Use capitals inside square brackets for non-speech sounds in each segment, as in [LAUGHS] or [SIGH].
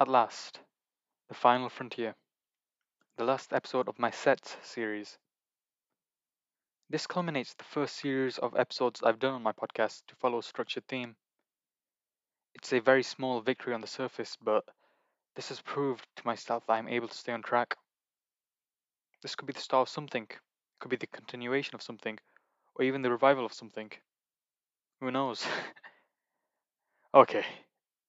At last, the final frontier, the last episode of my Sets series. This culminates the first series of episodes I've done on my podcast to follow a structured theme. It's a very small victory on the surface, but this has proved to myself that I'm able to stay on track. This could be the start of something, it could be the continuation of something, or even the revival of something. Who knows? [LAUGHS] okay,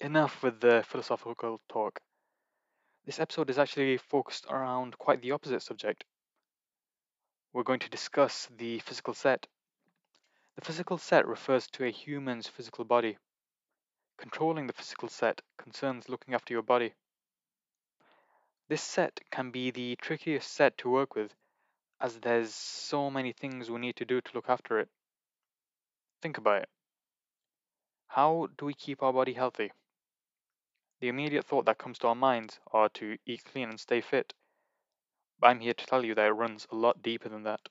enough with the philosophical talk. This episode is actually focused around quite the opposite subject. We're going to discuss the physical set. The physical set refers to a human's physical body. Controlling the physical set concerns looking after your body. This set can be the trickiest set to work with, as there's so many things we need to do to look after it. Think about it. How do we keep our body healthy? The immediate thought that comes to our minds are to eat clean and stay fit. But I'm here to tell you that it runs a lot deeper than that.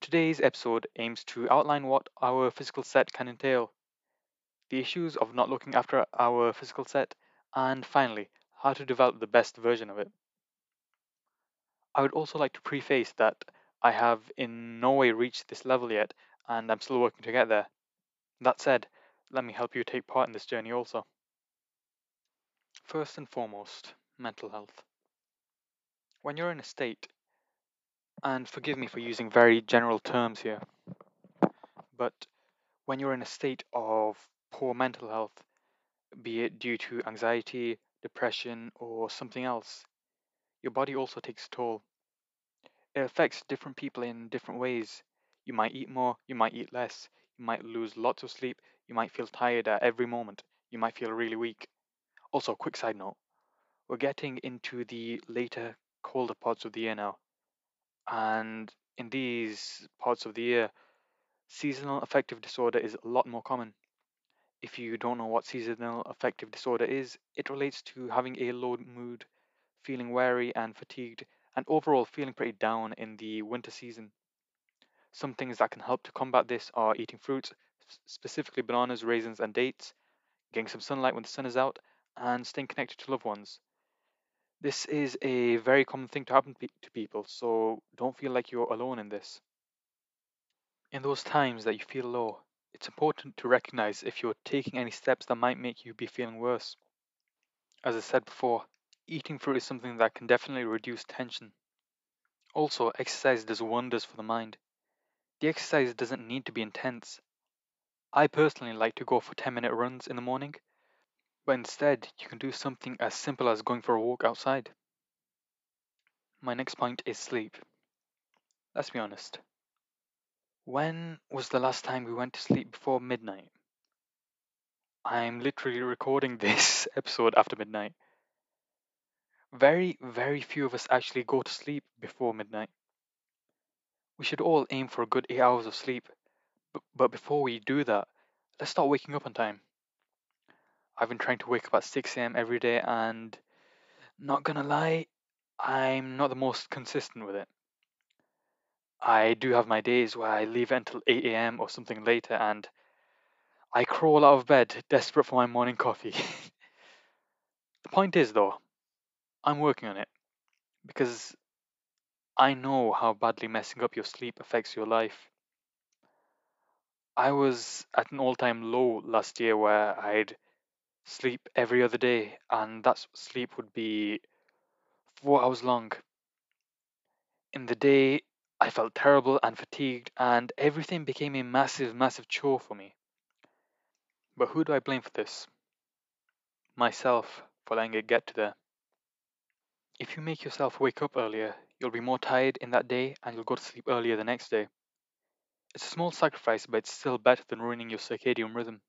Today's episode aims to outline what our physical set can entail, the issues of not looking after our physical set, and finally, how to develop the best version of it. I would also like to preface that I have in no way reached this level yet, and I'm still working to get there. That said, let me help you take part in this journey also. First and foremost, mental health. When you're in a state, and forgive me for using very general terms here, but when you're in a state of poor mental health, be it due to anxiety, depression, or something else, your body also takes a toll. It affects different people in different ways. You might eat more, you might eat less, you might lose lots of sleep, you might feel tired at every moment, you might feel really weak. Also, quick side note we're getting into the later, colder parts of the year now. And in these parts of the year, seasonal affective disorder is a lot more common. If you don't know what seasonal affective disorder is, it relates to having a low mood, feeling weary and fatigued, and overall feeling pretty down in the winter season. Some things that can help to combat this are eating fruits, specifically bananas, raisins, and dates, getting some sunlight when the sun is out, and staying connected to loved ones. This is a very common thing to happen to people, so don't feel like you're alone in this. In those times that you feel low, it's important to recognize if you're taking any steps that might make you be feeling worse. As I said before, eating fruit is something that can definitely reduce tension. Also, exercise does wonders for the mind. The exercise doesn't need to be intense. I personally like to go for 10 minute runs in the morning, but instead you can do something as simple as going for a walk outside. My next point is sleep. Let's be honest. When was the last time we went to sleep before midnight? I'm literally recording [LAUGHS] this episode after midnight. Very, very few of us actually go to sleep before midnight. We should all aim for a good 8 hours of sleep, but, but before we do that, let's start waking up on time. I've been trying to wake up at 6 am every day, and not gonna lie, I'm not the most consistent with it. I do have my days where I leave until 8 am or something later, and I crawl out of bed desperate for my morning coffee. [LAUGHS] the point is, though, I'm working on it because I know how badly messing up your sleep affects your life. I was at an all time low last year where I'd sleep every other day, and that sleep would be four hours long. In the day, I felt terrible and fatigued, and everything became a massive, massive chore for me. But who do I blame for this? Myself, for letting it get to there. If you make yourself wake up earlier, you'll be more tired in that day and you'll go to sleep earlier the next day. It's a small sacrifice, but it's still better than ruining your circadian rhythm.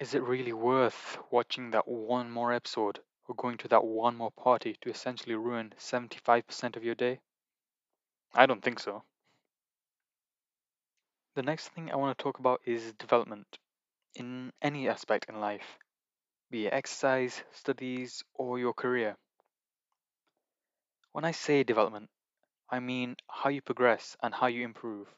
Is it really worth watching that one more episode or going to that one more party to essentially ruin 75% of your day? I don't think so. The next thing I want to talk about is development in any aspect in life, be it exercise, studies, or your career. When I say development, I mean how you progress and how you improve.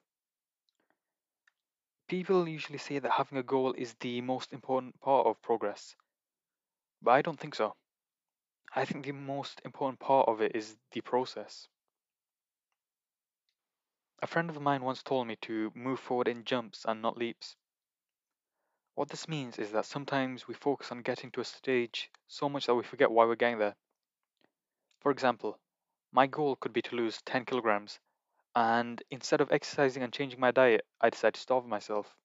People usually say that having a goal is the most important part of progress. But I don't think so. I think the most important part of it is the process. A friend of mine once told me to move forward in jumps and not leaps. What this means is that sometimes we focus on getting to a stage so much that we forget why we're getting there. For example, my goal could be to lose 10 kilograms, and instead of exercising and changing my diet, I decide to starve myself.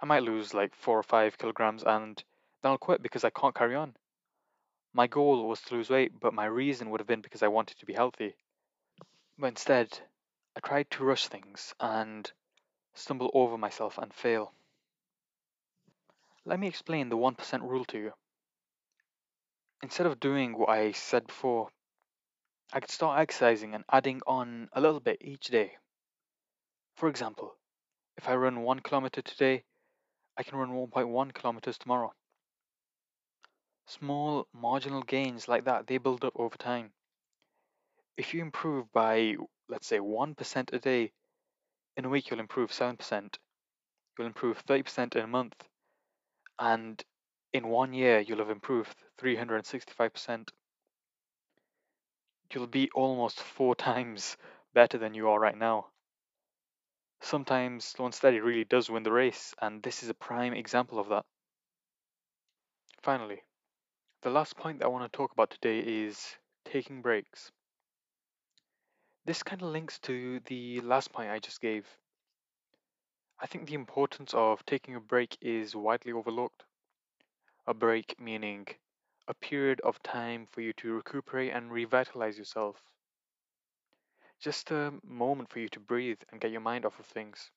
I might lose like 4 or 5 kilograms and then I'll quit because I can't carry on. My goal was to lose weight, but my reason would have been because I wanted to be healthy. But instead, I tried to rush things and stumble over myself and fail. Let me explain the 1% rule to you. Instead of doing what I said before, I could start exercising and adding on a little bit each day. For example, if I run 1 kilometer today, I can run 1.1 kilometers tomorrow. Small marginal gains like that, they build up over time. If you improve by, let's say, 1% a day, in a week you'll improve 7%. You'll improve 30% in a month. And in one year, you'll have improved 365%. You'll be almost four [LAUGHS] times better than you are right now. Sometimes slow and steady really does win the race, and this is a prime example of that. Finally, the last point that I want to talk about today is taking breaks. This kind of links to the last point I just gave. I think the importance of taking a break is widely overlooked. A break meaning a period of time for you to recuperate and revitalize yourself. Just a moment for you to breathe and get your mind off of things.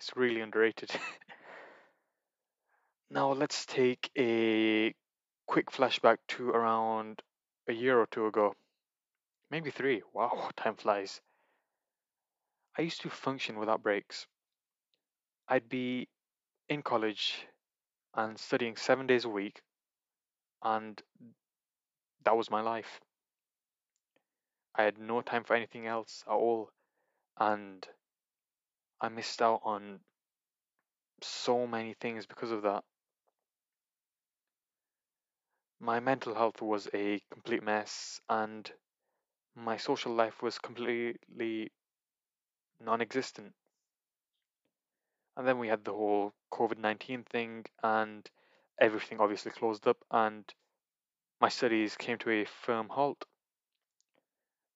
It's really underrated. [LAUGHS] now let's take a quick flashback to around a year or two ago. Maybe three. Wow, [LAUGHS] time flies. I used to function without breaks. I'd be in college and studying seven days a week, and that was my life. I had no time for anything else at all, and I missed out on so many things because of that. My mental health was a complete mess, and my social life was completely non existent. And then we had the whole COVID 19 thing, and everything obviously closed up, and my studies came to a firm halt.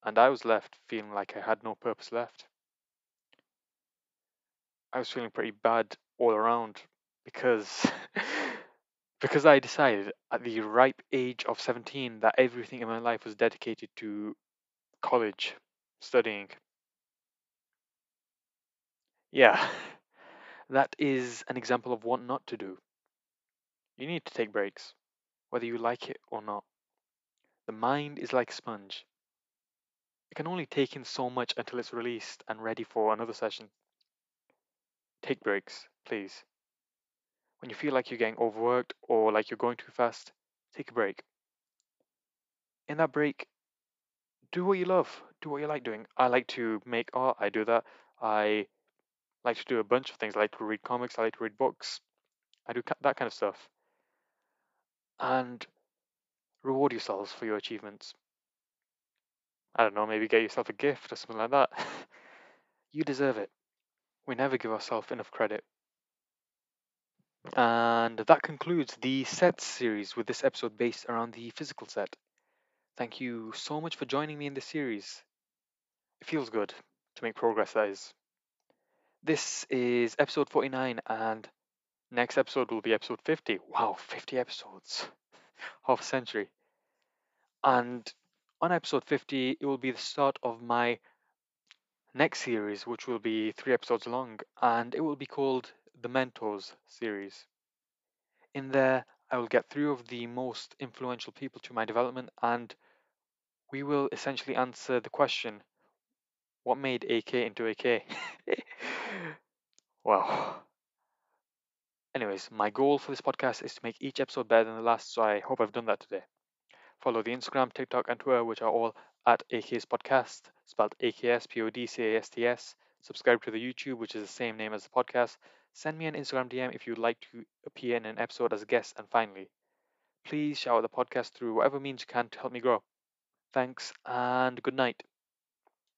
And I was left feeling like I had no purpose left. I was feeling pretty bad all around because [LAUGHS] because I decided at the ripe age of 17 that everything in my life was dedicated to college, studying. Yeah, [LAUGHS] that is an example of what not to do. You need to take breaks, whether you like it or not. The mind is like a sponge. It can only take in so much until it's released and ready for another session. Take breaks, please. When you feel like you're getting overworked or like you're going too fast, take a break. In that break, do what you love, do what you like doing. I like to make art, I do that. I like to do a bunch of things. I like to read comics, I like to read books. I do that kind of stuff. And reward yourselves for your achievements. I don't know, maybe get yourself a gift or something like that. [LAUGHS] you deserve it. We never give ourselves enough credit. And that concludes the set series with this episode based around the physical set. Thank you so much for joining me in this series. It feels good to make progress, that is. This is episode 49, and next episode will be episode 50. Wow, 50 episodes. [LAUGHS] Half a century. And on episode 50, it will be the start of my next series, which will be three episodes long, and it will be called the Mentors series. In there, I will get three of the most influential people to my development, and we will essentially answer the question what made AK into AK? [LAUGHS] wow. Anyways, my goal for this podcast is to make each episode better than the last, so I hope I've done that today. Follow the Instagram, TikTok, and Twitter, which are all at AK's Podcast, spelled AKS P O D C A S T S. Subscribe to the YouTube, which is the same name as the podcast. Send me an Instagram DM if you'd like to appear in an episode as a guest. And finally, please shout out the podcast through whatever means you can to help me grow. Thanks and good night.